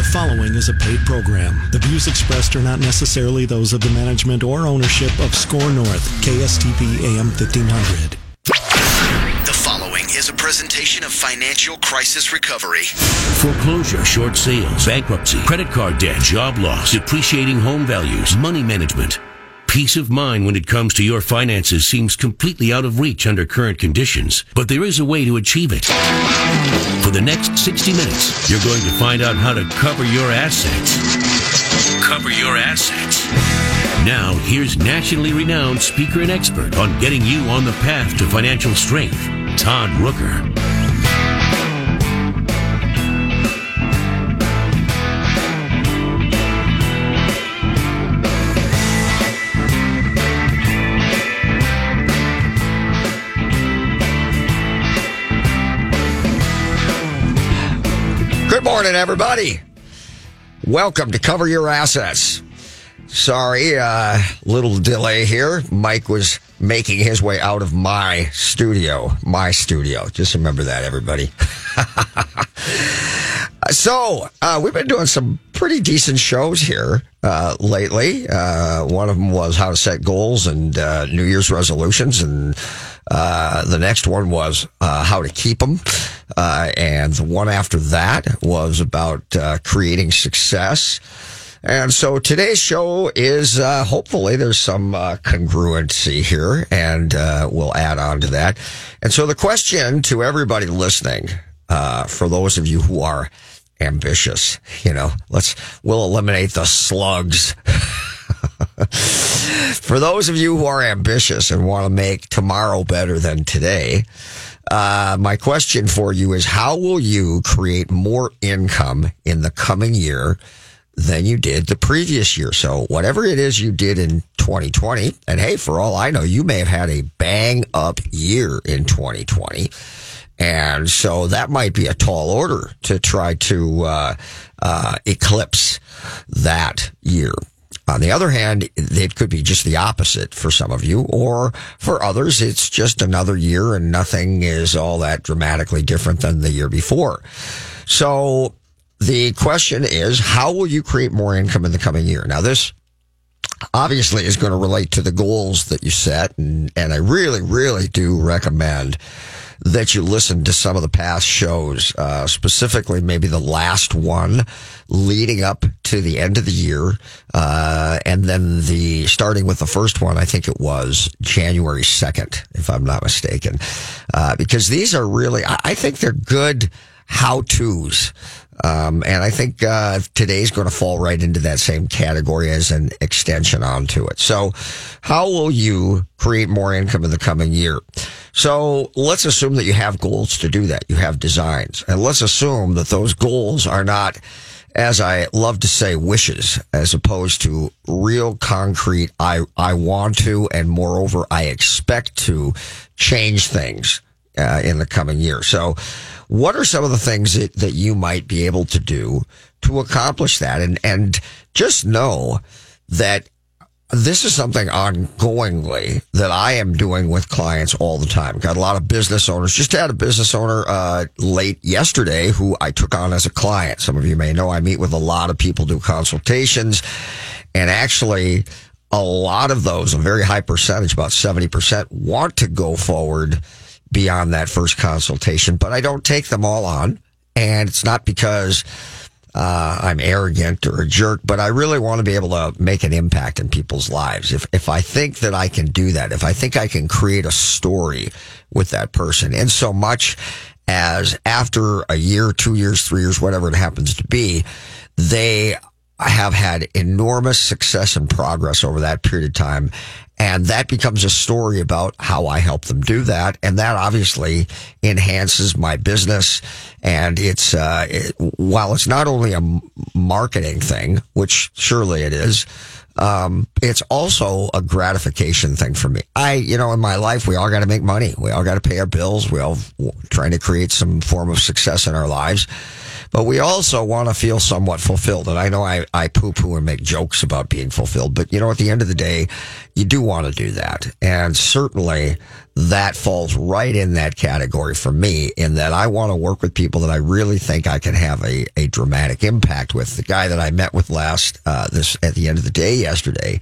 The following is a paid program. The views expressed are not necessarily those of the management or ownership of SKOR North, KSTP AM 1500. The following is a presentation of Financial Crisis Recovery. Foreclosure, short sales, bankruptcy, credit card debt, job loss, depreciating home values, money management. Peace of mind when it comes to your finances seems completely out of reach under current conditions, but there is a way to achieve it. For the next 60 minutes, you're going to find out how to cover your assets. Cover your assets. Now, here's nationally renowned speaker and expert on getting you on the path to financial strength, Todd Rooker. Morning, everybody. Welcome to Cover Your Assets. Sorry, uh, little delay here. Mike was making his way out of my studio. My studio. Just remember that, everybody. so, uh, we've been doing some pretty decent shows here uh, lately. Uh, one of them was how to set goals and uh, New Year's resolutions, and uh, the next one was uh, how to keep them. Uh, and the one after that was about uh, creating success. And so today's show is uh, hopefully there's some uh, congruency here, and uh, we'll add on to that. And so the question to everybody listening, uh, for those of you who are ambitious, you know, let's we'll eliminate the slugs. for those of you who are ambitious and want to make tomorrow better than today, uh, my question for you is how will you create more income in the coming year than you did the previous year? So whatever it is you did in 2020, and hey, for all I know, you may have had a bang up year in 2020. And so that might be a tall order to try to uh, uh, eclipse that year. On the other hand, it could be just the opposite for some of you, or for others, it's just another year and nothing is all that dramatically different than the year before. So the question is, how will you create more income in the coming year? Now, this obviously is going to relate to the goals that you set. And, and I really, really do recommend that you listen to some of the past shows, uh, specifically maybe the last one leading up to the end of the year. Uh, and then the starting with the first one, I think it was January 2nd, if I'm not mistaken. Uh, because these are really, I, I think they're good how to's. Um, and I think uh, today's going to fall right into that same category as an extension onto it. So, how will you create more income in the coming year? So, let's assume that you have goals to do that. You have designs. And let's assume that those goals are not, as I love to say, wishes, as opposed to real concrete, I, I want to, and moreover, I expect to change things uh, in the coming year. So, what are some of the things that, that you might be able to do to accomplish that? And, and just know that this is something ongoingly that I am doing with clients all the time. Got a lot of business owners. Just had a business owner uh, late yesterday who I took on as a client. Some of you may know I meet with a lot of people, do consultations, and actually a lot of those, a very high percentage, about 70%, want to go forward beyond that first consultation, but I don't take them all on. And it's not because uh, I'm arrogant or a jerk, but I really want to be able to make an impact in people's lives. If, if I think that I can do that, if I think I can create a story with that person, and so much as after a year, two years, three years, whatever it happens to be, they have had enormous success and progress over that period of time. And that becomes a story about how I help them do that. And that obviously enhances my business. And it's, uh, it, while it's not only a marketing thing, which surely it is, um, it's also a gratification thing for me. I, you know, in my life, we all got to make money. We all got to pay our bills. We all trying to create some form of success in our lives. But we also want to feel somewhat fulfilled. And I know I, I poo poo and make jokes about being fulfilled, but you know, at the end of the day, you do want to do that. And certainly that falls right in that category for me in that I want to work with people that I really think I can have a, a dramatic impact with. The guy that I met with last, uh, this at the end of the day yesterday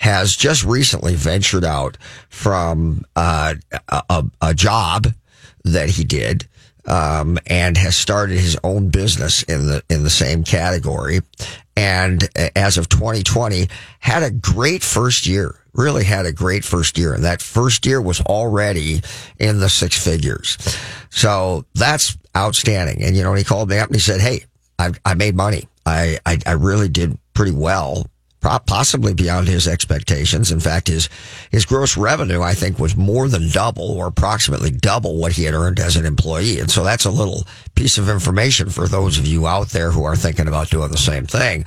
has just recently ventured out from, uh, a, a job that he did um, and has started his own business in the in the same category. And as of 2020, had a great first year. Really had a great first year, and that first year was already in the six figures. So that's outstanding. And you know, he called me up and he said, "Hey, I, I made money. I, I I really did pretty well possibly beyond his expectations. In fact, his his gross revenue, I think, was more than double or approximately double what he had earned as an employee. And so that's a little piece of information for those of you out there who are thinking about doing the same thing.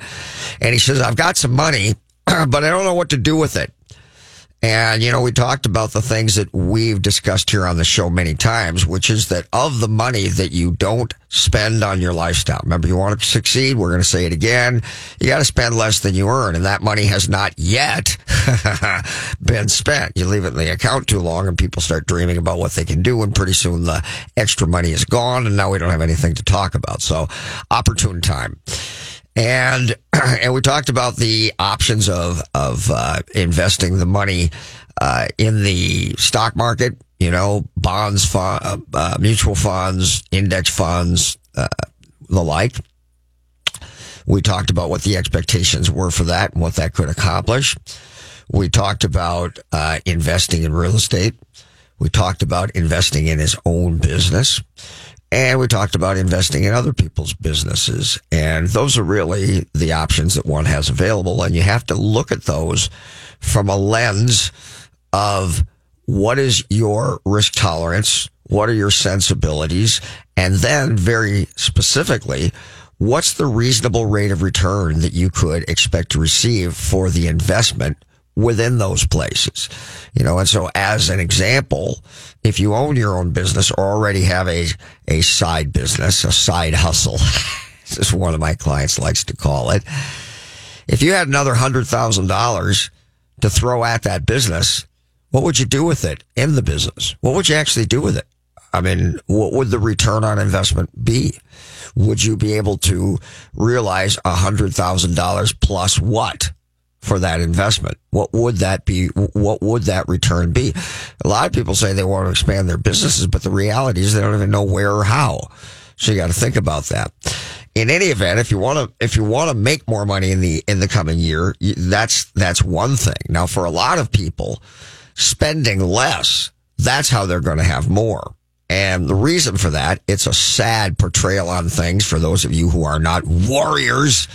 And he says, I've got some money, but I don't know what to do with it. And, you know, we talked about the things that we've discussed here on the show many times, which is that of the money that you don't spend on your lifestyle. Remember, you want to succeed. We're going to say it again. You got to spend less than you earn. And that money has not yet been spent. You leave it in the account too long and people start dreaming about what they can do. And pretty soon the extra money is gone. And now we don't have anything to talk about. So opportune time and and we talked about the options of of uh, investing the money uh, in the stock market. You know, bonds, uh, uh, mutual funds, index funds, uh, the like. We talked about what the expectations were for that and what that could accomplish. We talked about uh, investing in real estate. We talked about investing in his own business. And we talked about investing in other people's businesses. And those are really the options that one has available. And you have to look at those from a lens of what is your risk tolerance? What are your sensibilities? And then very specifically, what's the reasonable rate of return that you could expect to receive for the investment within those places. You know, and so as an example, if you own your own business or already have a, a side business, a side hustle, is one of my clients likes to call it. If you had another hundred thousand dollars to throw at that business, what would you do with it in the business? What would you actually do with it? I mean, what would the return on investment be? Would you be able to realize a hundred thousand dollars plus what? For that investment? What would that be? What would that return be? A lot of people say they want to expand their businesses, but the reality is they don't even know where or how. So you got to think about that. In any event, if you want to, if you want to make more money in the, in the coming year, that's, that's one thing. Now, for a lot of people, spending less, that's how they're going to have more. And the reason for that, it's a sad portrayal on things for those of you who are not warriors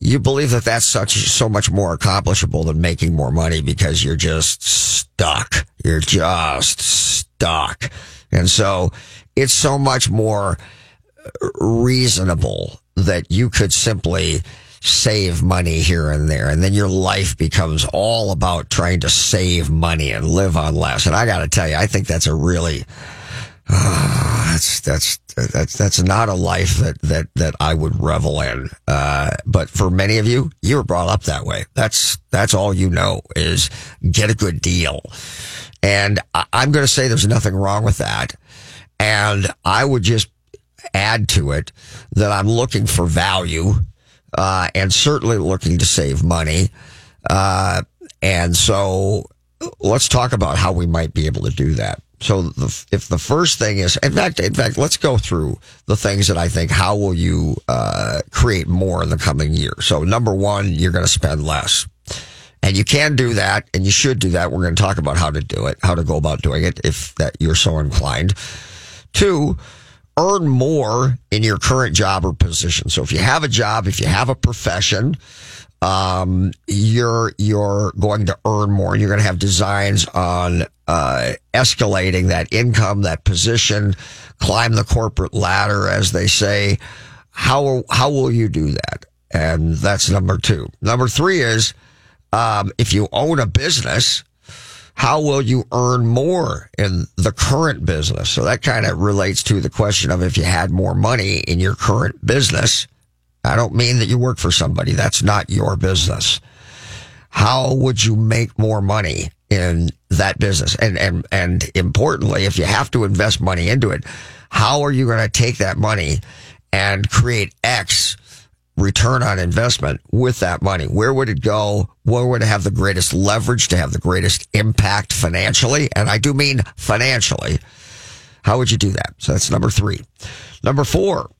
you believe that that's such so much more accomplishable than making more money because you're just stuck. You're just stuck. And so it's so much more reasonable that you could simply save money here and there. And then your life becomes all about trying to save money and live on less. And I got to tell you, I think that's a really uh, that's that's that's that's not a life that that that I would revel in. Uh, but for many of you, you were brought up that way. That's that's all you know is get a good deal. And I, I'm going to say there's nothing wrong with that. And I would just add to it that I'm looking for value, uh, and certainly looking to save money. Uh, and so let's talk about how we might be able to do that. So the, if the first thing is, in fact, in fact, let's go through the things that I think. How will you uh, create more in the coming year? So number one, you're going to spend less, and you can do that, and you should do that. We're going to talk about how to do it, how to go about doing it, if that you're so inclined. Two, earn more in your current job or position. So if you have a job, if you have a profession, um, you're you're going to earn more, you're going to have designs on uh, escalating that income, that position, climb the corporate ladder, as they say. How how will you do that? And that's number two. Number three is um, if you own a business, how will you earn more in the current business? So that kind of relates to the question of if you had more money in your current business. I don't mean that you work for somebody. That's not your business. How would you make more money in that business? And, and, and importantly, if you have to invest money into it, how are you going to take that money and create X return on investment with that money? Where would it go? Where would it have the greatest leverage to have the greatest impact financially? And I do mean financially. How would you do that? So that's number three. Number four,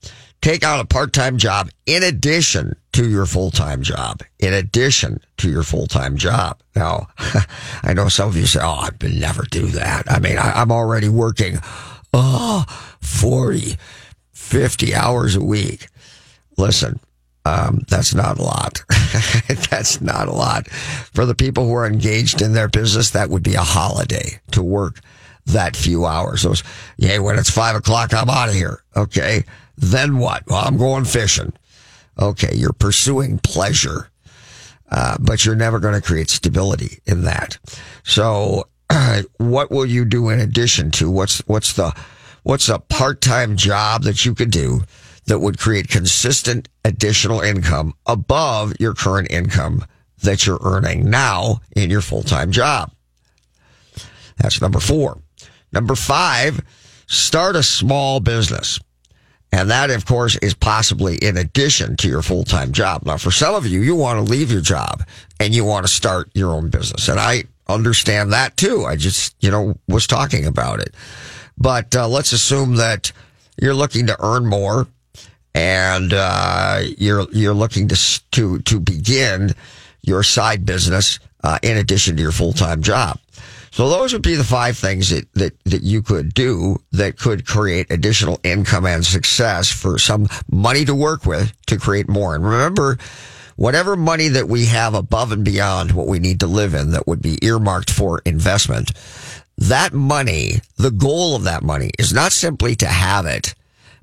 take on a part-time job in addition to your full-time job. In addition to your full-time job. Now, I know some of you say, oh, I would never do that. I mean, I, I'm already working, oh, 40, 50 hours a week. Listen, um, that's not a lot. that's not a lot. For the people who are engaged in their business, that would be a holiday to work that few hours. Those, yeah, when it's five o'clock, I'm out of here. Okay. Then what? Well, I'm going fishing. Okay. You're pursuing pleasure, uh, but you're never going to create stability in that. So what will you do in addition to what's, what's the, what's a part-time job that you could do that would create consistent additional income above your current income that you're earning now in your full-time job. That's number four. Number five, start a small business. And that, of course, is possibly in addition to your full-time job. Now, for some of you, you want to leave your job and you want to start your own business. And I understand that too. I just, you know, was talking about it. But uh, let's assume that you're looking to earn more and uh, you're you're looking to to to begin your side business uh, in addition to your full time job. So those would be the five things that, that, that you could do that could create additional income and success for some money to work with to create more. And remember, whatever money that we have above and beyond what we need to live in that would be earmarked for investment, that money, the goal of that money is not simply to have it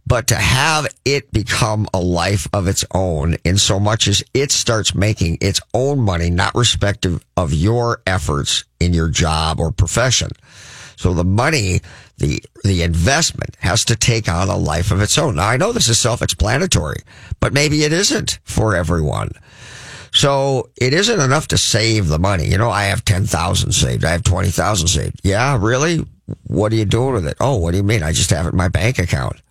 but to have it become a life of its own in so much as it starts making its own money, not respective of your efforts in your job or profession. So the money, the, the investment has to take on a life of its own. Now I know this is self-explanatory, but maybe it isn't for everyone. So it isn't enough to save the money. You know, I have 10,000 saved. I have 20,000 saved. Yeah, really? What are you doing with it? Oh, what do you mean? I just have it in my bank account.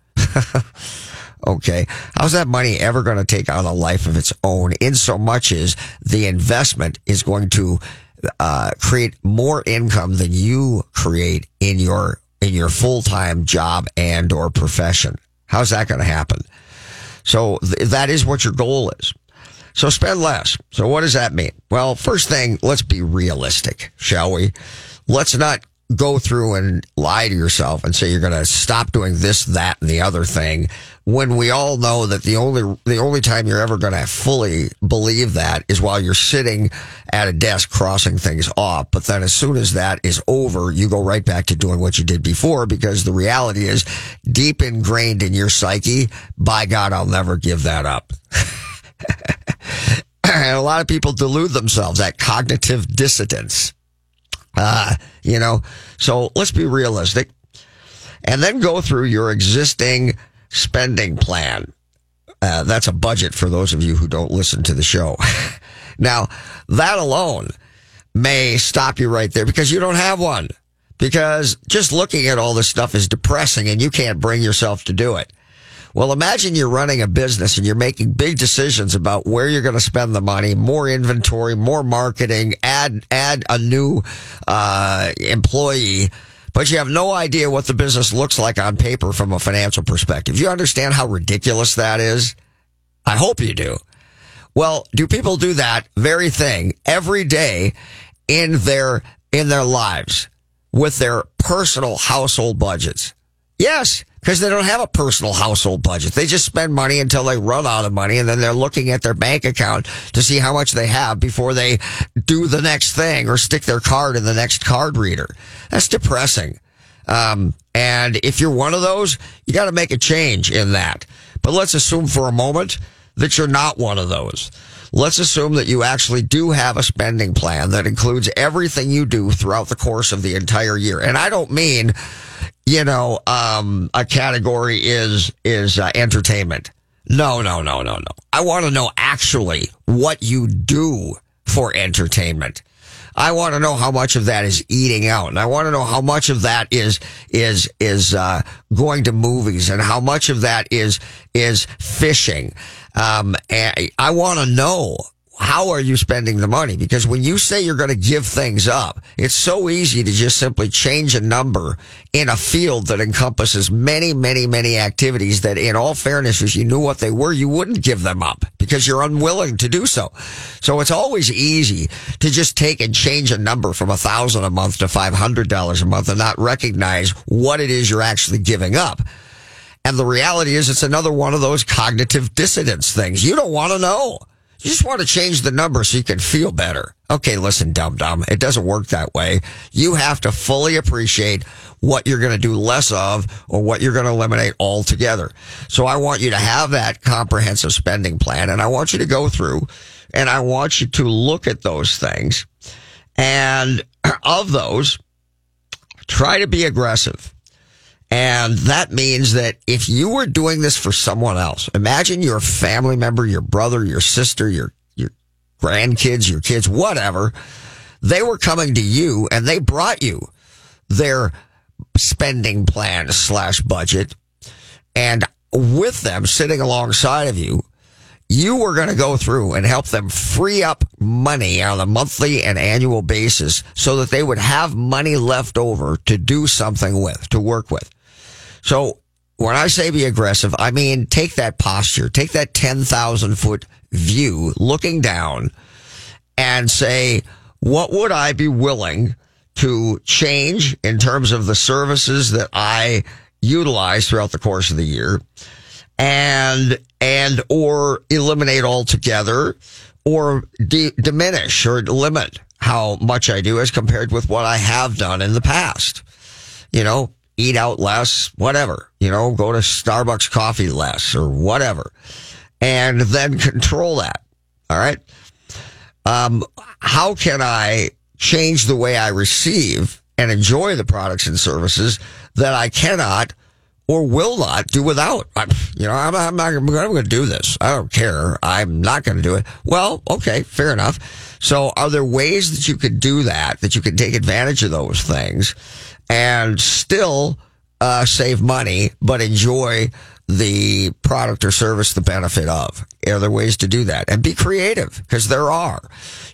okay. How's that money ever going to take on a life of its own in so much as the investment is going to uh, create more income than you create in your in your full-time job and or profession? How's that going to happen? So th- that is what your goal is. So spend less. So what does that mean? Well, first thing, let's be realistic, shall we? Let's not go through and lie to yourself and say you're going to stop doing this, that, and the other thing when we all know that the only, the only time you're ever going to fully believe that is while you're sitting at a desk crossing things off. But then as soon as that is over, you go right back to doing what you did before because the reality is deep ingrained in your psyche. By God, I'll never give that up. and a lot of people delude themselves that cognitive dissonance. Uh, you know, so let's be realistic and then go through your existing spending plan. Uh, that's a budget for those of you who don't listen to the show. now, that alone may stop you right there because you don't have one. Because just looking at all this stuff is depressing and you can't bring yourself to do it. Well, imagine you're running a business and you're making big decisions about where you're going to spend the money, more inventory, more marketing, add, add a new, uh, employee, but you have no idea what the business looks like on paper from a financial perspective. You understand how ridiculous that is? I hope you do. Well, do people do that very thing every day in their, in their lives with their personal household budgets? Yes because they don't have a personal household budget. They just spend money until they run out of money and then they're looking at their bank account to see how much they have before they do the next thing or stick their card in the next card reader. That's depressing. Um, and if you're one of those, you got to make a change in that. But let's assume for a moment that you're not one of those. Let's assume that you actually do have a spending plan that includes everything you do throughout the course of the entire year. And I don't mean, you know, um, a category is, is uh, entertainment. No, no, no, no, no. I want to know actually what you do for entertainment. I want to know how much of that is eating out, and I want to know how much of that is is is uh, going to movies, and how much of that is is fishing. Um, I want to know how are you spending the money? Because when you say you're going to give things up, it's so easy to just simply change a number in a field that encompasses many, many, many activities that in all fairness, if you knew what they were, you wouldn't give them up because you're unwilling to do so. So it's always easy to just take and change a number from a thousand a month to $500 a month and not recognize what it is you're actually giving up. And the reality is it's another one of those cognitive dissonance things. You don't want to know. You just want to change the number so you can feel better. Okay, listen, dum dum. It doesn't work that way. You have to fully appreciate what you're going to do less of or what you're going to eliminate altogether. So I want you to have that comprehensive spending plan and I want you to go through and I want you to look at those things. And of those, try to be aggressive. And that means that if you were doing this for someone else, imagine your family member, your brother, your sister, your, your grandkids, your kids, whatever, they were coming to you and they brought you their spending plan slash budget. And with them sitting alongside of you, you were going to go through and help them free up money on a monthly and annual basis so that they would have money left over to do something with, to work with. So when I say be aggressive, I mean take that posture, take that 10,000 foot view looking down and say, what would I be willing to change in terms of the services that I utilize throughout the course of the year and, and or eliminate altogether or de- diminish or limit how much I do as compared with what I have done in the past. You know, eat out less, whatever, you know, go to Starbucks coffee less or whatever, and then control that. All right. Um, how can I change the way I receive and enjoy the products and services that I cannot or will not do without? I'm, you know, I'm, I'm not I'm going to do this. I don't care. I'm not going to do it. Well, okay, fair enough. So are there ways that you could do that, that you can take advantage of those things? And still uh, save money, but enjoy the product or service the benefit of. Are there ways to do that? And be creative, because there are.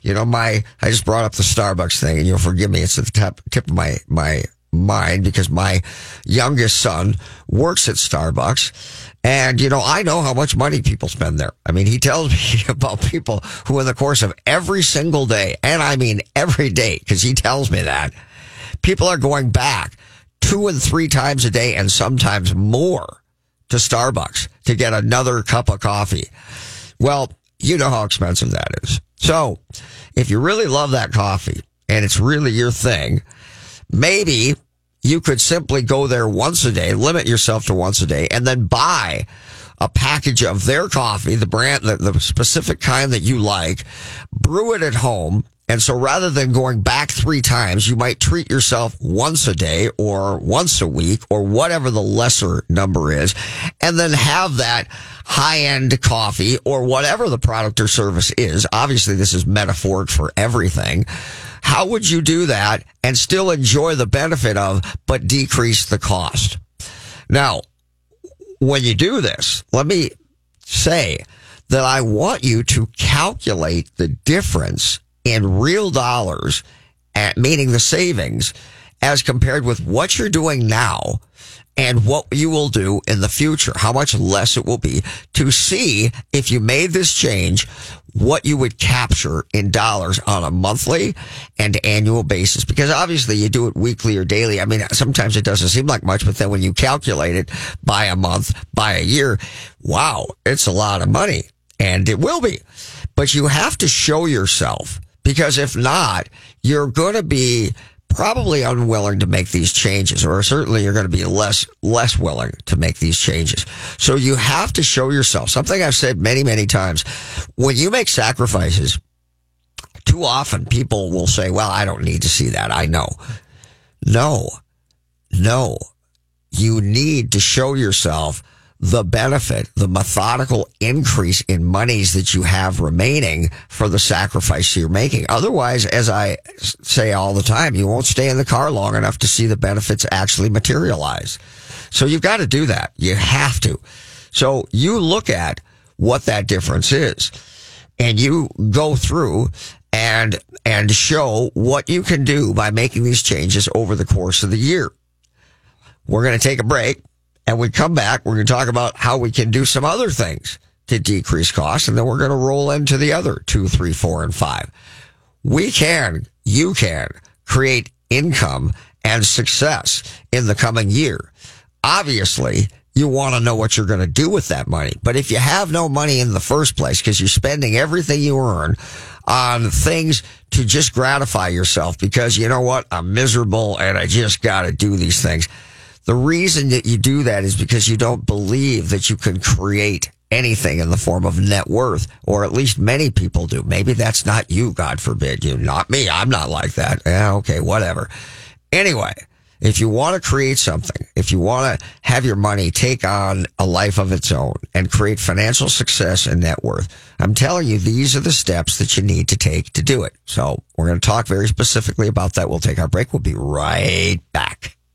You know, my, I just brought up the Starbucks thing, and you'll forgive me, it's at the top, tip of my, my mind, because my youngest son works at Starbucks. And, you know, I know how much money people spend there. I mean, he tells me about people who in the course of every single day, and I mean every day, because he tells me that, people are going back two and three times a day and sometimes more to Starbucks to get another cup of coffee. Well, you know how expensive that is. So if you really love that coffee and it's really your thing, maybe you could simply go there once a day, limit yourself to once a day and then buy a package of their coffee, the brand, the, the specific kind that you like, brew it at home and so rather than going back three times, you might treat yourself once a day or once a week or whatever the lesser number is, and then have that high end coffee or whatever the product or service is. Obviously, this is metaphoric for everything. How would you do that and still enjoy the benefit of, but decrease the cost? Now, when you do this, let me say that I want you to calculate the difference in real dollars, at, meaning the savings, as compared with what you're doing now and what you will do in the future, how much less it will be to see if you made this change, what you would capture in dollars on a monthly and annual basis. Because obviously you do it weekly or daily. I mean, sometimes it doesn't seem like much, but then when you calculate it by a month, by a year, wow, it's a lot of money and it will be. But you have to show yourself because if not, you're going to be probably unwilling to make these changes, or certainly you're going to be less less willing to make these changes. So you have to show yourself something I've said many many times. When you make sacrifices, too often people will say, "Well, I don't need to see that. I know." No, no, you need to show yourself the benefit, the methodical increase in monies that you have remaining for the sacrifice you're making. Otherwise, as I say all the time, you won't stay in the car long enough to see the benefits actually materialize. So you've got to do that. You have to. So you look at what that difference is and you go through and, and show what you can do by making these changes over the course of the year. We're going to take a break. And we come back, we're going to talk about how we can do some other things to decrease costs. And then we're going to roll into the other two, three, four, and five. We can, you can create income and success in the coming year. Obviously, you want to know what you're going to do with that money. But if you have no money in the first place because you're spending everything you earn on things to just gratify yourself because you know what? I'm miserable and I just got to do these things the reason that you do that is because you don't believe that you can create anything in the form of net worth, or at least many people do. Maybe that's not you, God forbid you, not me. I'm not like that. Yeah, okay, whatever. Anyway, if you want to create something, if you want to have your money take on a life of its own and create financial success and net worth, I'm telling you, these are the steps that you need to take to do it. So we're going to talk very specifically about that. We'll take our break. We'll be right back.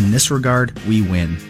in this regard, we win.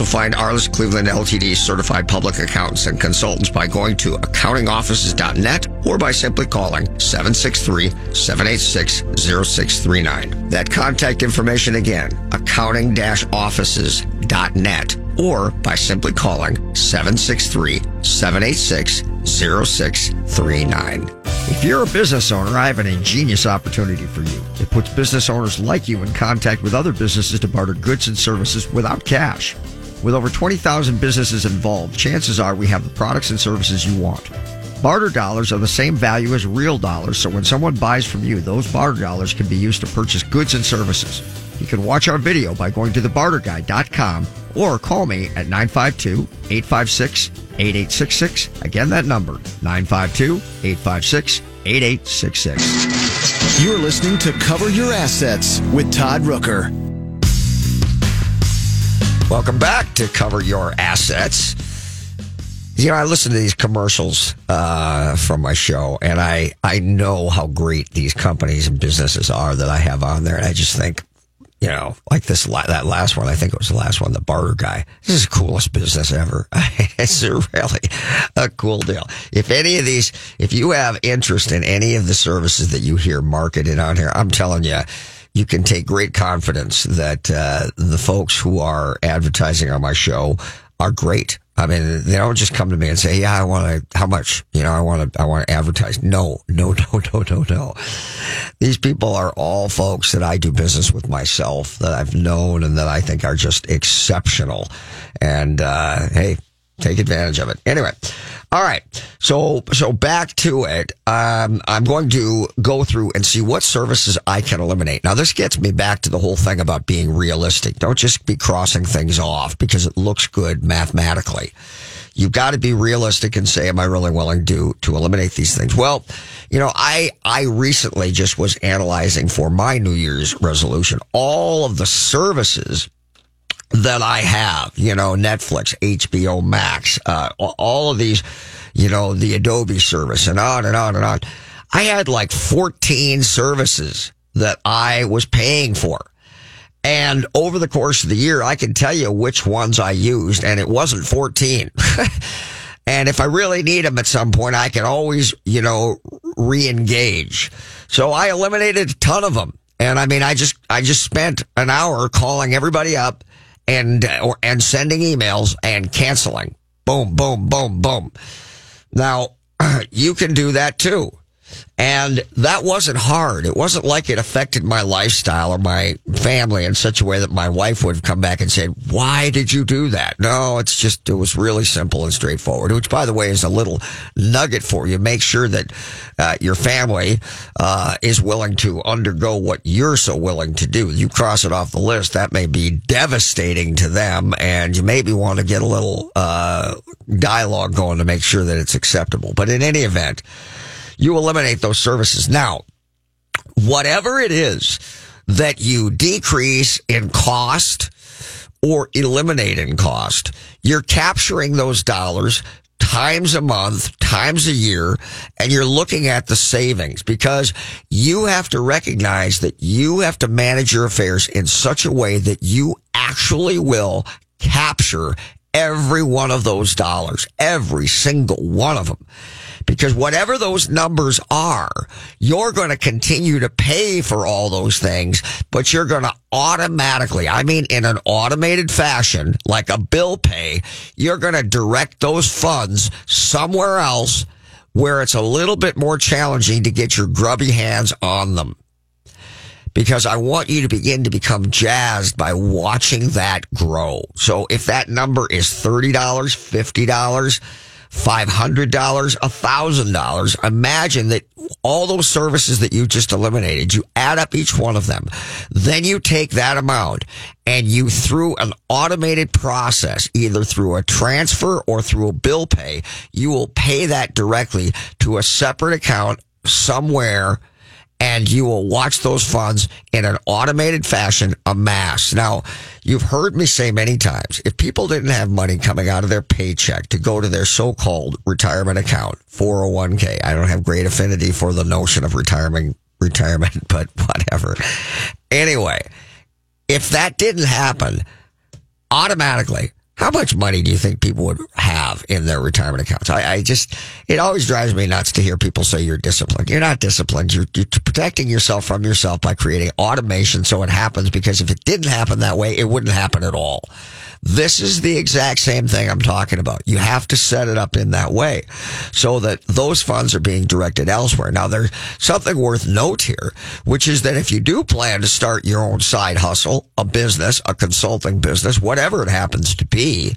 also find Arliss Cleveland LTD certified public accountants and consultants by going to accountingoffices.net or by simply calling 763-786-0639. That contact information again, accounting-offices.net or by simply calling 763-786-0639. If you're a business owner, I have an ingenious opportunity for you. It puts business owners like you in contact with other businesses to barter goods and services without cash. With over 20,000 businesses involved, chances are we have the products and services you want. Barter dollars are the same value as real dollars, so when someone buys from you, those barter dollars can be used to purchase goods and services. You can watch our video by going to thebarterguy.com or call me at 952 856 8866. Again, that number 952 856 8866. You're listening to Cover Your Assets with Todd Rooker. Welcome back to Cover Your Assets. You know, I listen to these commercials uh, from my show, and I, I know how great these companies and businesses are that I have on there. And I just think, you know, like this, that last one, I think it was the last one, the barter guy. This is the coolest business ever. it's really a cool deal. If any of these, if you have interest in any of the services that you hear marketed on here, I'm telling you, you can take great confidence that uh, the folks who are advertising on my show are great. I mean, they don't just come to me and say, "Yeah, I want to. How much? You know, I want to. I want to advertise." No, no, no, no, no, no. These people are all folks that I do business with myself, that I've known, and that I think are just exceptional. And uh, hey, take advantage of it. Anyway, all right. So so back to it. Um, I'm going to go through and see what services I can eliminate. Now this gets me back to the whole thing about being realistic. Don't just be crossing things off because it looks good mathematically. You've got to be realistic and say, am I really willing to, to eliminate these things? Well, you know, I, I recently just was analyzing for my New Year's resolution all of the services that I have, you know, Netflix, HBO Max, uh, all of these, you know, the Adobe service and on and on and on. I had like 14 services that I was paying for. And over the course of the year, I can tell you which ones I used and it wasn't 14. and if I really need them at some point, I can always, you know, re-engage. So I eliminated a ton of them. And I mean, I just, I just spent an hour calling everybody up and uh, or and sending emails and canceling. Boom, boom, boom, boom. Now you can do that too. And that wasn't hard. It wasn't like it affected my lifestyle or my family in such a way that my wife would have come back and said, why did you do that? No, it's just, it was really simple and straightforward, which by the way is a little nugget for you. Make sure that uh, your family uh, is willing to undergo what you're so willing to do. You cross it off the list. That may be devastating to them and you maybe want to get a little uh, dialogue going to make sure that it's acceptable. But in any event, you eliminate those services. Now, whatever it is that you decrease in cost or eliminate in cost, you're capturing those dollars times a month, times a year, and you're looking at the savings because you have to recognize that you have to manage your affairs in such a way that you actually will capture every one of those dollars, every single one of them. Because whatever those numbers are, you're going to continue to pay for all those things, but you're going to automatically, I mean, in an automated fashion, like a bill pay, you're going to direct those funds somewhere else where it's a little bit more challenging to get your grubby hands on them because I want you to begin to become jazzed by watching that grow. So if that number is $30, $50, $500, $1,000, imagine that all those services that you just eliminated, you add up each one of them. Then you take that amount and you through an automated process, either through a transfer or through a bill pay, you will pay that directly to a separate account somewhere and you will watch those funds in an automated fashion amass. Now, you've heard me say many times, if people didn't have money coming out of their paycheck to go to their so-called retirement account, 401k, I don't have great affinity for the notion of retirement, retirement, but whatever. Anyway, if that didn't happen, automatically, how much money do you think people would have in their retirement accounts? I, I, just, it always drives me nuts to hear people say you're disciplined. You're not disciplined. You're, you're protecting yourself from yourself by creating automation so it happens because if it didn't happen that way, it wouldn't happen at all. This is the exact same thing I'm talking about. You have to set it up in that way so that those funds are being directed elsewhere. Now, there's something worth note here, which is that if you do plan to start your own side hustle, a business, a consulting business, whatever it happens to be,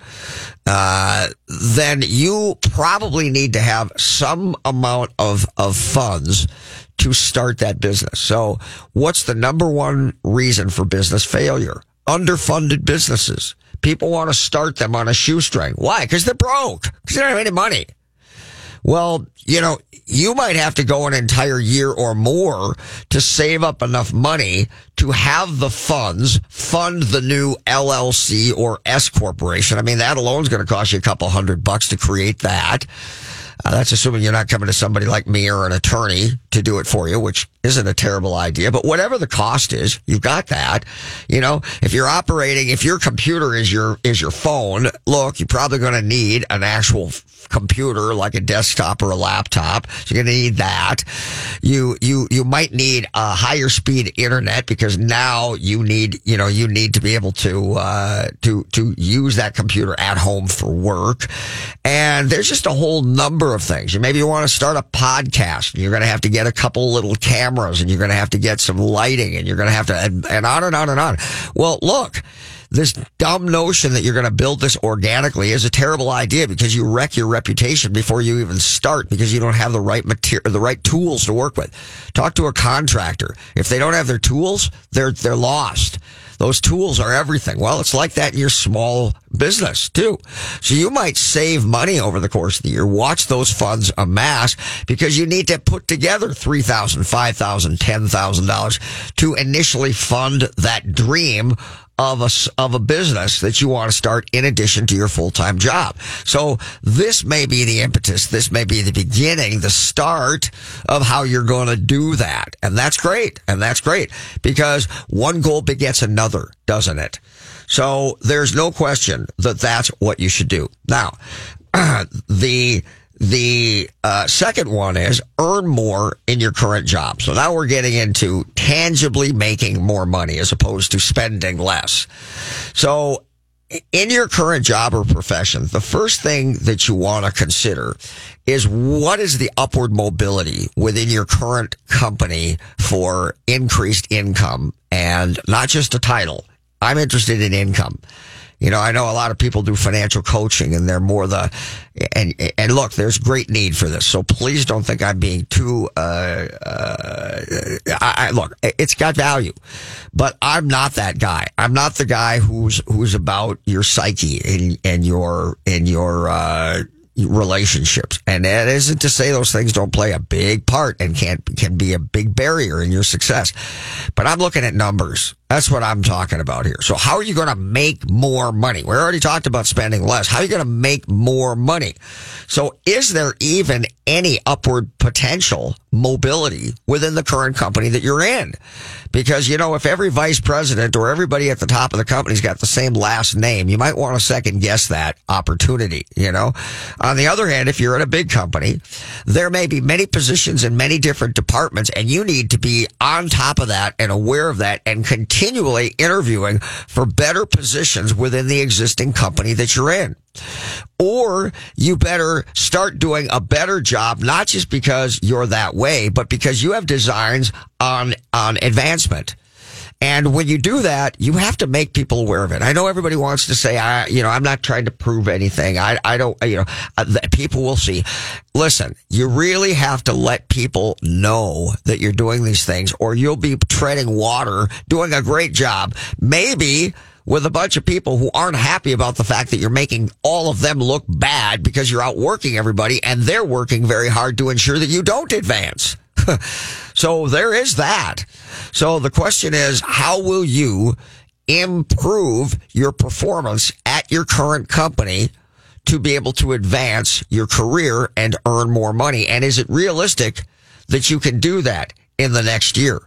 uh, then you probably need to have some amount of, of funds to start that business. So what's the number one reason for business failure? Underfunded businesses. People want to start them on a shoestring. Why? Because they're broke. Because they don't have any money. Well, you know, you might have to go an entire year or more to save up enough money to have the funds fund the new LLC or S corporation. I mean, that alone is going to cost you a couple hundred bucks to create that. Uh, that's assuming you're not coming to somebody like me or an attorney to do it for you, which isn't a terrible idea. But whatever the cost is, you've got that. You know, if you're operating, if your computer is your is your phone, look, you're probably going to need an actual computer like a desktop or a laptop. So you're going to need that. You you you might need a higher speed internet because now you need you know you need to be able to uh, to to use that computer at home for work. And there's just a whole number of things. You Maybe you want to start a podcast. You're going to have to get a couple little cameras and you're going to have to get some lighting and you're going to have to and, and on and on and on. Well, look this dumb notion that you're going to build this organically is a terrible idea because you wreck your reputation before you even start because you don't have the right material, the right tools to work with. Talk to a contractor. If they don't have their tools, they're, they're lost. Those tools are everything. Well, it's like that in your small business too. So you might save money over the course of the year. Watch those funds amass because you need to put together $3,000, $5,000, $10,000 to initially fund that dream of a, of a business that you want to start in addition to your full-time job. So this may be the impetus. This may be the beginning, the start of how you're going to do that. And that's great. And that's great because one goal begets another, doesn't it? So there's no question that that's what you should do. Now, the, the uh, second one is earn more in your current job. So now we're getting into tangibly making more money as opposed to spending less. So in your current job or profession, the first thing that you want to consider is what is the upward mobility within your current company for increased income and not just a title. I'm interested in income. You know, I know a lot of people do financial coaching and they're more the, and, and look, there's great need for this. So please don't think I'm being too, uh, uh, I, I, look, it's got value, but I'm not that guy. I'm not the guy who's, who's about your psyche and, and your, and your, uh, relationships. And that isn't to say those things don't play a big part and can can be a big barrier in your success. But I'm looking at numbers. That's what I'm talking about here. So how are you going to make more money? We already talked about spending less. How are you going to make more money? So is there even any upward potential mobility within the current company that you're in? Because, you know, if every vice president or everybody at the top of the company's got the same last name, you might want to second guess that opportunity, you know? On the other hand, if you're in a big company, there may be many positions in many different departments and you need to be on top of that and aware of that and continually interviewing for better positions within the existing company that you're in. Or you better start doing a better job, not just because you're that way, but because you have designs on, on advancement. And when you do that, you have to make people aware of it. I know everybody wants to say, I, you know, I'm not trying to prove anything. I, I don't, you know, uh, people will see. Listen, you really have to let people know that you're doing these things or you'll be treading water, doing a great job. Maybe with a bunch of people who aren't happy about the fact that you're making all of them look bad because you're outworking everybody and they're working very hard to ensure that you don't advance. so there is that. So the question is, how will you improve your performance at your current company to be able to advance your career and earn more money? And is it realistic that you can do that in the next year?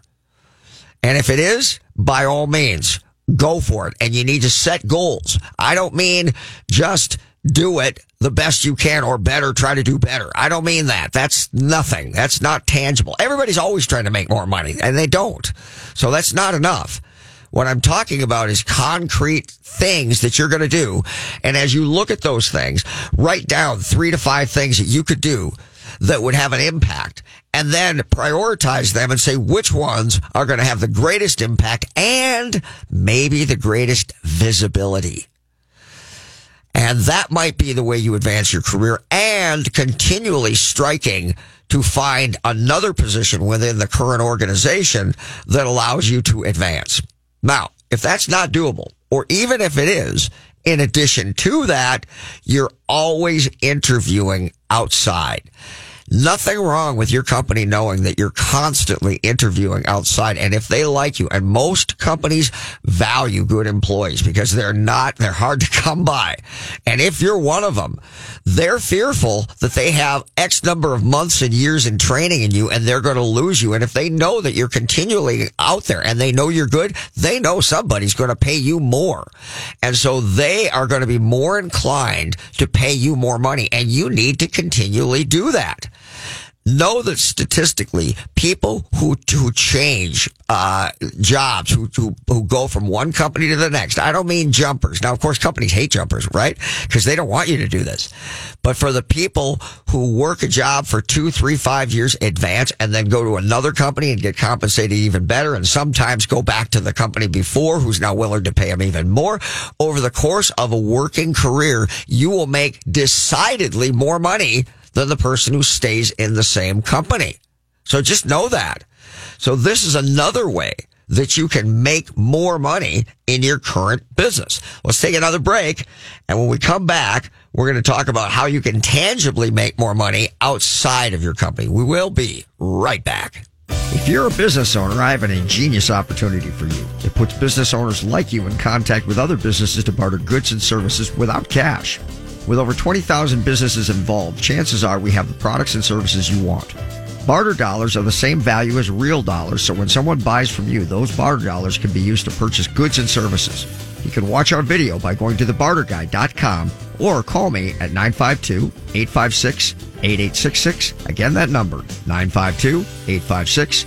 And if it is, by all means, go for it. And you need to set goals. I don't mean just do it the best you can or better, try to do better. I don't mean that. That's nothing. That's not tangible. Everybody's always trying to make more money and they don't. So that's not enough. What I'm talking about is concrete things that you're going to do. And as you look at those things, write down three to five things that you could do that would have an impact and then prioritize them and say which ones are going to have the greatest impact and maybe the greatest visibility. And that might be the way you advance your career and continually striking to find another position within the current organization that allows you to advance. Now, if that's not doable, or even if it is, in addition to that, you're always interviewing outside. Nothing wrong with your company knowing that you're constantly interviewing outside. And if they like you, and most companies value good employees because they're not, they're hard to come by. And if you're one of them, they're fearful that they have X number of months and years in training in you and they're going to lose you. And if they know that you're continually out there and they know you're good, they know somebody's going to pay you more. And so they are going to be more inclined to pay you more money and you need to continually do that know that statistically, people who who change uh, jobs, who, who who go from one company to the next. I don't mean jumpers. Now, of course, companies hate jumpers, right? Because they don't want you to do this. But for the people who work a job for two, three, five years advance, and then go to another company and get compensated even better, and sometimes go back to the company before, who's now willing to pay them even more. Over the course of a working career, you will make decidedly more money than the person who stays in the same company. So just know that. So this is another way that you can make more money in your current business. Let's take another break. And when we come back, we're going to talk about how you can tangibly make more money outside of your company. We will be right back. If you're a business owner, I have an ingenious opportunity for you. It puts business owners like you in contact with other businesses to barter goods and services without cash. With over 20,000 businesses involved, chances are we have the products and services you want. Barter dollars are the same value as real dollars, so when someone buys from you, those barter dollars can be used to purchase goods and services. You can watch our video by going to thebarterguy.com or call me at 952 856 8866. Again, that number 952 856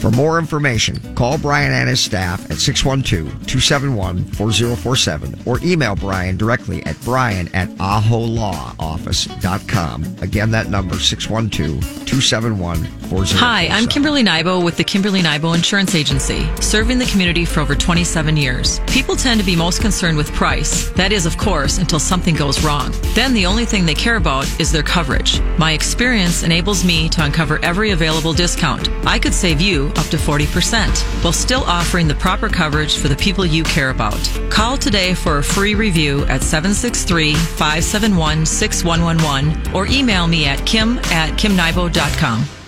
For more information, call Brian and his staff at 612-271-4047 or email Brian directly at brian at aholawoffice.com. Again, that number 612-271-4047. Hi, I'm Kimberly Nybo with the Kimberly Nybo Insurance Agency, serving the community for over 27 years. People tend to be most concerned with price. That is, of course, until something goes wrong. Then the only thing they care about is their coverage. My experience enables me to uncover every available discount. I could save you up to 40% while still offering the proper coverage for the people you care about. Call today for a free review at 763-571-6111 or email me at kim at kimnybo.com.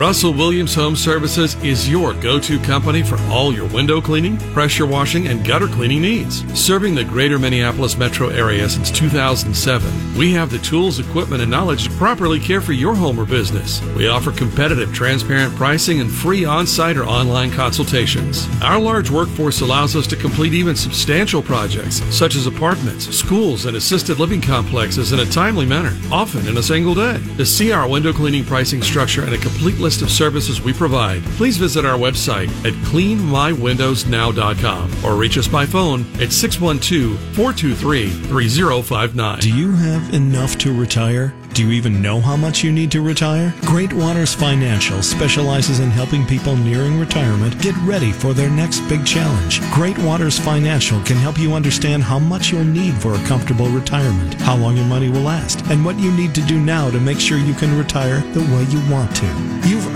Russell Williams Home Services is your go-to company for all your window cleaning, pressure washing, and gutter cleaning needs. Serving the greater Minneapolis metro area since 2007, we have the tools, equipment, and knowledge to properly care for your home or business. We offer competitive, transparent pricing and free on-site or online consultations. Our large workforce allows us to complete even substantial projects, such as apartments, schools, and assisted living complexes in a timely manner, often in a single day. To see our window cleaning pricing structure and a complete list of services we provide, please visit our website at cleanmywindowsnow.com or reach us by phone at 612-423-3059. Do you have enough to retire? Do you even know how much you need to retire? Great Waters Financial specializes in helping people nearing retirement get ready for their next big challenge. Great Waters Financial can help you understand how much you'll need for a comfortable retirement, how long your money will last, and what you need to do now to make sure you can retire the way you want to.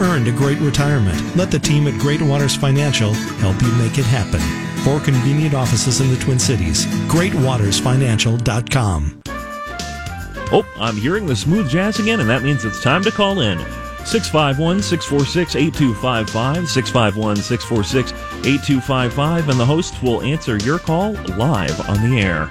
Earned a great retirement. Let the team at Great Waters Financial help you make it happen. Four convenient offices in the Twin Cities. GreatWatersFinancial.com. Oh, I'm hearing the smooth jazz again, and that means it's time to call in. 651 646 8255, 651 646 8255, and the hosts will answer your call live on the air.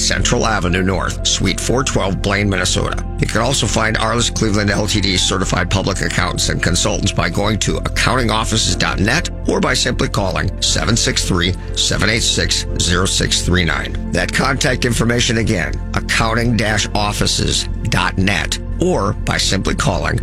Central Avenue North, Suite 412, Blaine, Minnesota. You can also find Arliss Cleveland LTD certified public accountants and consultants by going to accountingoffices.net or by simply calling 763-786-0639. That contact information again, accounting-offices.net or by simply calling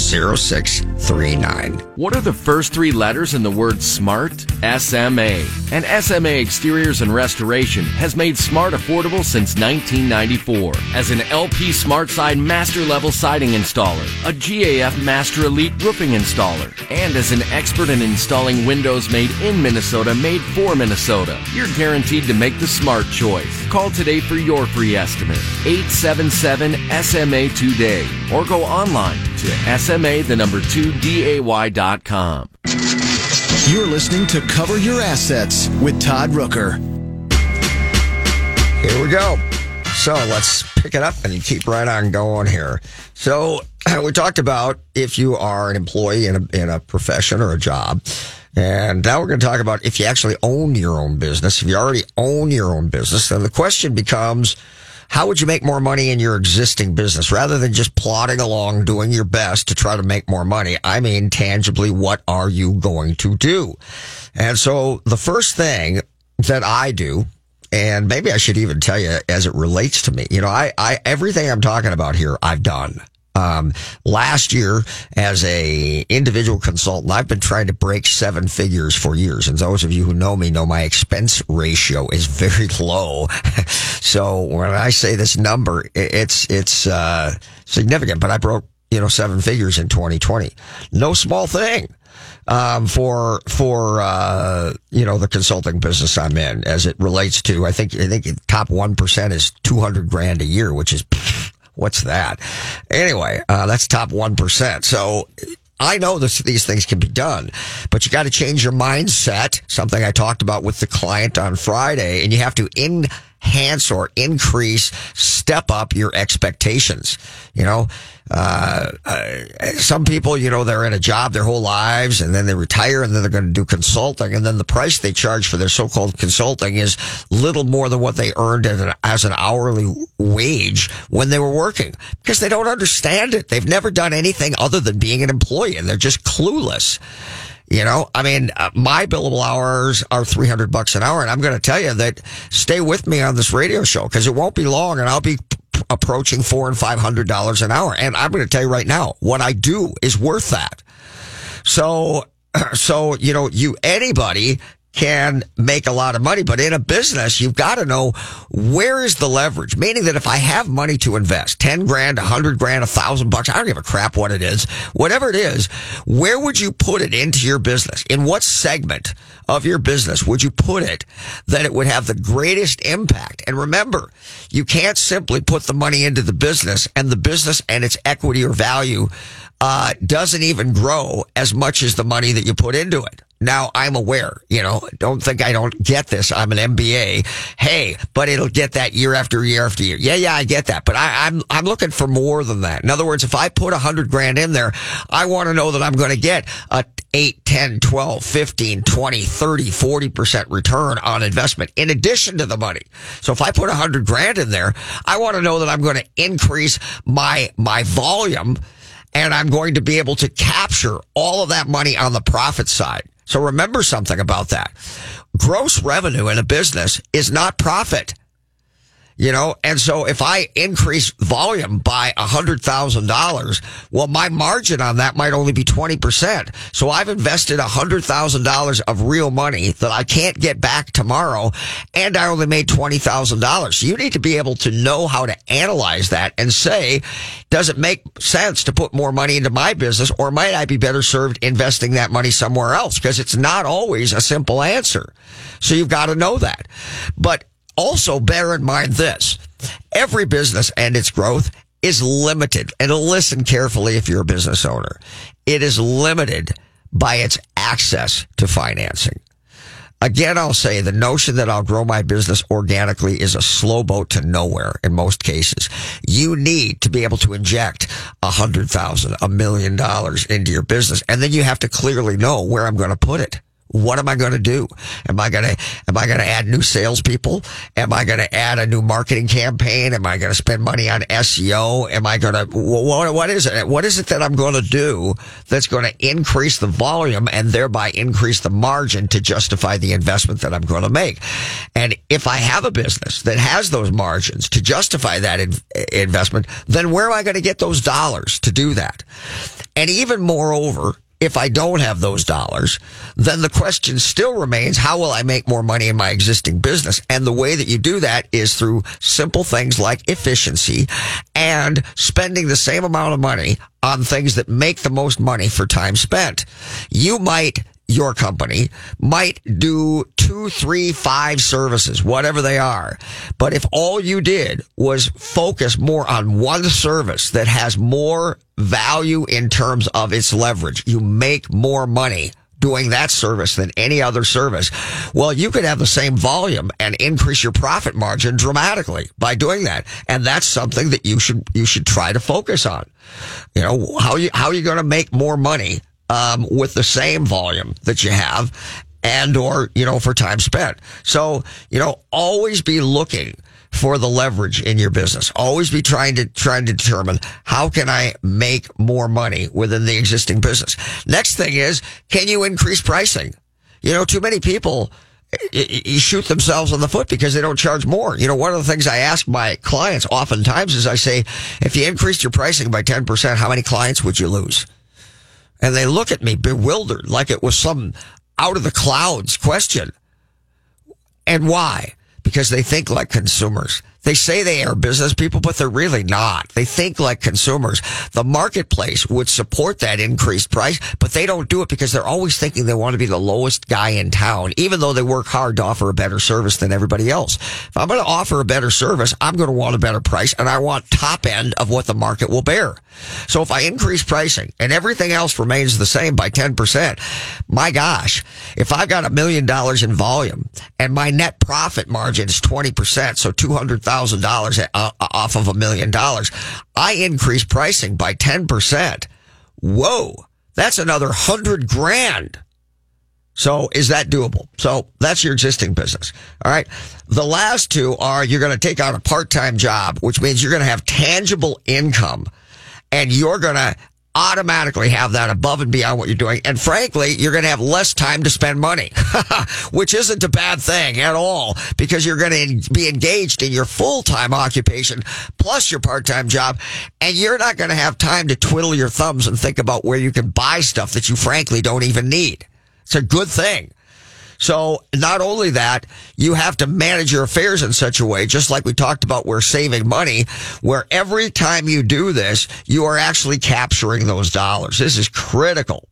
763-786-0639. What are the first three letters in the word SMART? SMA. And SMA Exteriors and Restoration has made smart affordable since 1994. As an LP SmartSide Master Level Siding Installer, a GAF Master Elite Roofing Installer, and as an expert in installing windows made in Minnesota, made for Minnesota, you're guaranteed to make the smart choice. Call today for your free estimate. 877 SMA today or go online to SMA the number 2 DAY.com. You're listening to Cover Your Assets with Todd Rooker. Here we go. So let's pick it up and keep right on going here. So we talked about if you are an employee in a, in a profession or a job. And now we're going to talk about if you actually own your own business. If you already own your own business, then the question becomes, how would you make more money in your existing business rather than just plodding along doing your best to try to make more money? I mean, tangibly, what are you going to do? And so the first thing that I do, and maybe I should even tell you as it relates to me, you know, I, I, everything I'm talking about here, I've done. Um, last year as a individual consultant, I've been trying to break seven figures for years. And those of you who know me know my expense ratio is very low. so when I say this number, it's, it's, uh, significant, but I broke, you know, seven figures in 2020. No small thing. Um, for for uh, you know the consulting business I'm in, as it relates to, I think I think top one percent is two hundred grand a year, which is What's that? Anyway, uh, that's top 1%. So I know this, these things can be done, but you got to change your mindset. Something I talked about with the client on Friday and you have to enhance or increase, step up your expectations. You know, uh, uh, some people, you know, they're in a job their whole lives and then they retire and then they're going to do consulting. And then the price they charge for their so-called consulting is little more than what they earned as an, as an hourly wage when they were working because they don't understand it. They've never done anything other than being an employee and they're just clueless. You know, I mean, uh, my billable hours are 300 bucks an hour. And I'm going to tell you that stay with me on this radio show because it won't be long and I'll be approaching four and five hundred dollars an hour. And I'm going to tell you right now, what I do is worth that. So, so, you know, you, anybody can make a lot of money, but in a business, you've got to know where is the leverage. Meaning that if I have money to invest, 10 grand, 100 grand, a thousand bucks, I don't give a crap what it is, whatever it is, where would you put it into your business? In what segment of your business would you put it that it would have the greatest impact? And remember, you can't simply put the money into the business and the business and its equity or value uh, doesn't even grow as much as the money that you put into it. Now I'm aware, you know, don't think I don't get this. I'm an MBA. Hey, but it'll get that year after year after year. Yeah, yeah, I get that. But I, am I'm, I'm looking for more than that. In other words, if I put a hundred grand in there, I want to know that I'm going to get a 8, 10, 12, 15, 20, 30, 40% return on investment in addition to the money. So if I put a hundred grand in there, I want to know that I'm going to increase my, my volume and I'm going to be able to capture all of that money on the profit side. So remember something about that. Gross revenue in a business is not profit. You know, and so if I increase volume by a hundred thousand dollars, well, my margin on that might only be 20%. So I've invested a hundred thousand dollars of real money that I can't get back tomorrow. And I only made $20,000. So you need to be able to know how to analyze that and say, does it make sense to put more money into my business or might I be better served investing that money somewhere else? Because it's not always a simple answer. So you've got to know that. But also, bear in mind this every business and its growth is limited. And listen carefully if you're a business owner. It is limited by its access to financing. Again, I'll say the notion that I'll grow my business organically is a slow boat to nowhere in most cases. You need to be able to inject a hundred thousand, a million dollars into your business. And then you have to clearly know where I'm going to put it. What am I going to do? Am I going to, am I going to add new salespeople? Am I going to add a new marketing campaign? Am I going to spend money on SEO? Am I going to, what, what is it? What is it that I'm going to do that's going to increase the volume and thereby increase the margin to justify the investment that I'm going to make? And if I have a business that has those margins to justify that in, investment, then where am I going to get those dollars to do that? And even moreover, if I don't have those dollars, then the question still remains, how will I make more money in my existing business? And the way that you do that is through simple things like efficiency and spending the same amount of money on things that make the most money for time spent. You might your company might do two, three, five services, whatever they are. But if all you did was focus more on one service that has more value in terms of its leverage, you make more money doing that service than any other service. Well, you could have the same volume and increase your profit margin dramatically by doing that. And that's something that you should, you should try to focus on. You know, how you, how are you going to make more money, um, with the same volume that you have and or, you know, for time spent. So, you know, always be looking for the leverage in your business. Always be trying to trying to determine how can I make more money within the existing business. Next thing is, can you increase pricing? You know, too many people you shoot themselves in the foot because they don't charge more. You know, one of the things I ask my clients oftentimes is I say, if you increased your pricing by 10%, how many clients would you lose? And they look at me bewildered like it was some out of the clouds question. And why? Because they think like consumers. They say they are business people, but they're really not. They think like consumers. The marketplace would support that increased price, but they don't do it because they're always thinking they want to be the lowest guy in town, even though they work hard to offer a better service than everybody else. If I'm going to offer a better service, I'm going to want a better price and I want top end of what the market will bear. So if I increase pricing and everything else remains the same by 10%, my gosh, if I've got a million dollars in volume and my net profit margin is 20%, so 200,000 thousand dollars uh, off of a million dollars. I increase pricing by ten percent. Whoa, that's another hundred grand. So is that doable? So that's your existing business. All right. The last two are you're going to take on a part-time job, which means you're going to have tangible income and you're going to automatically have that above and beyond what you're doing. And frankly, you're going to have less time to spend money, which isn't a bad thing at all because you're going to be engaged in your full-time occupation plus your part-time job. And you're not going to have time to twiddle your thumbs and think about where you can buy stuff that you frankly don't even need. It's a good thing. So not only that, you have to manage your affairs in such a way, just like we talked about, we're saving money, where every time you do this, you are actually capturing those dollars. This is critical.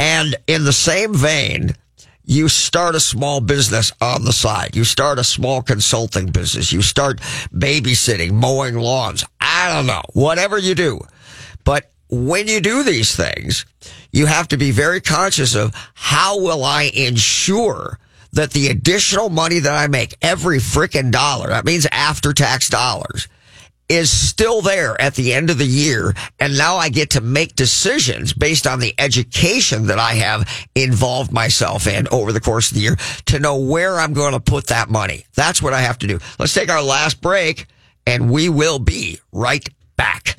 And in the same vein, you start a small business on the side. You start a small consulting business. You start babysitting, mowing lawns. I don't know, whatever you do. But when you do these things, you have to be very conscious of how will I ensure that the additional money that I make every freaking dollar, that means after tax dollars, is still there at the end of the year. And now I get to make decisions based on the education that I have involved myself in over the course of the year to know where I'm going to put that money. That's what I have to do. Let's take our last break and we will be right back.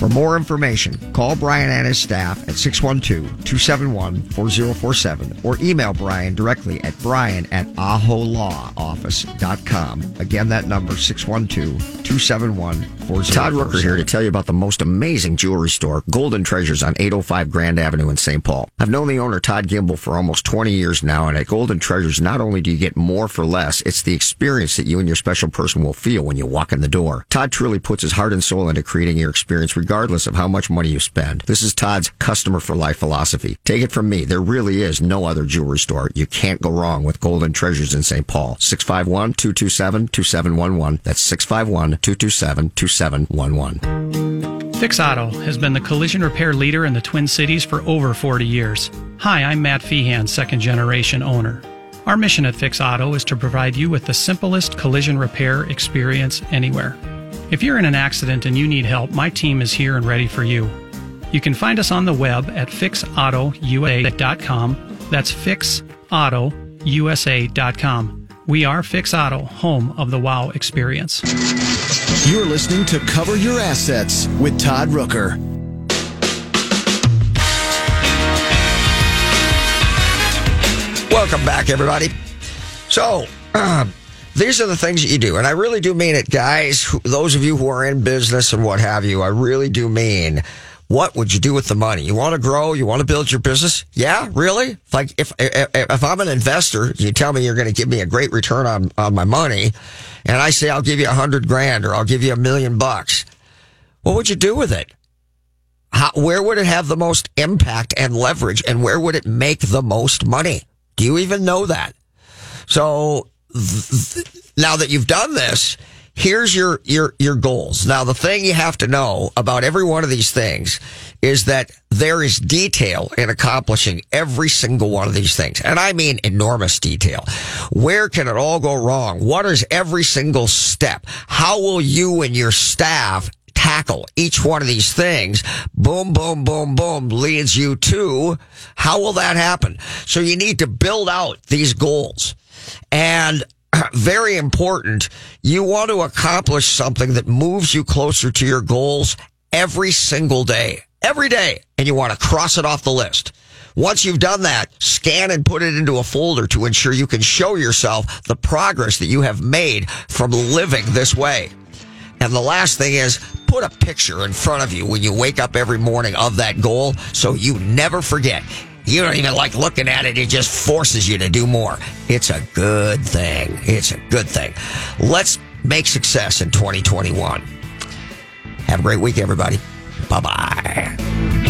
For more information, call Brian and his staff at 612-271-4047 or email Brian directly at brian at aholawoffice.com. Again, that number 612-271-4047. Todd Rooker here to tell you about the most amazing jewelry store, Golden Treasures on 805 Grand Avenue in St. Paul. I've known the owner, Todd Gimble, for almost 20 years now, and at Golden Treasures, not only do you get more for less, it's the experience that you and your special person will feel when you walk in the door. Todd truly puts his heart and soul into creating your experience regardless of how much money you spend. This is Todd's customer for life philosophy. Take it from me, there really is no other jewelry store. You can't go wrong with Golden Treasures in St. Paul. 651-227-2711. That's 651-227-2711. Fix Auto has been the collision repair leader in the Twin Cities for over 40 years. Hi, I'm Matt Feehan, second generation owner. Our mission at Fix Auto is to provide you with the simplest collision repair experience anywhere. If you're in an accident and you need help, my team is here and ready for you. You can find us on the web at fixautousa.com. That's fixautoUSA.com. We are Fix Auto, home of the wow experience. You're listening to Cover Your Assets with Todd Rooker. Welcome back, everybody. So, uh, these are the things that you do. And I really do mean it, guys. Those of you who are in business and what have you, I really do mean what would you do with the money? You want to grow? You want to build your business? Yeah, really? Like if, if, if I'm an investor, you tell me you're going to give me a great return on, on my money and I say, I'll give you a hundred grand or I'll give you a million bucks. What would you do with it? How, where would it have the most impact and leverage and where would it make the most money? Do you even know that? So now that you've done this, here's your, your, your goals. Now, the thing you have to know about every one of these things is that there is detail in accomplishing every single one of these things. And I mean enormous detail. Where can it all go wrong? What is every single step? How will you and your staff tackle each one of these things, boom, boom, boom, boom, leads you to how will that happen? So you need to build out these goals. And very important, you want to accomplish something that moves you closer to your goals every single day. Every day. And you want to cross it off the list. Once you've done that, scan and put it into a folder to ensure you can show yourself the progress that you have made from living this way. And the last thing is put a picture in front of you when you wake up every morning of that goal so you never forget. You don't even like looking at it. It just forces you to do more. It's a good thing. It's a good thing. Let's make success in 2021. Have a great week, everybody. Bye bye.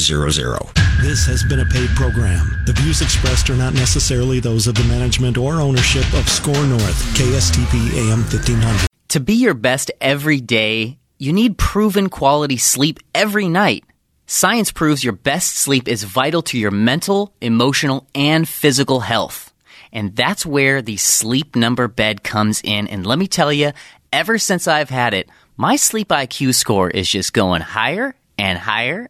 This has been a paid program. The views expressed are not necessarily those of the management or ownership of SKOR North, KSTP AM 1500. To be your best every day, you need proven quality sleep every night. Science proves your best sleep is vital to your mental, emotional, and physical health. And that's where the sleep number bed comes in. And let me tell you, ever since I've had it, my sleep IQ score is just going higher and higher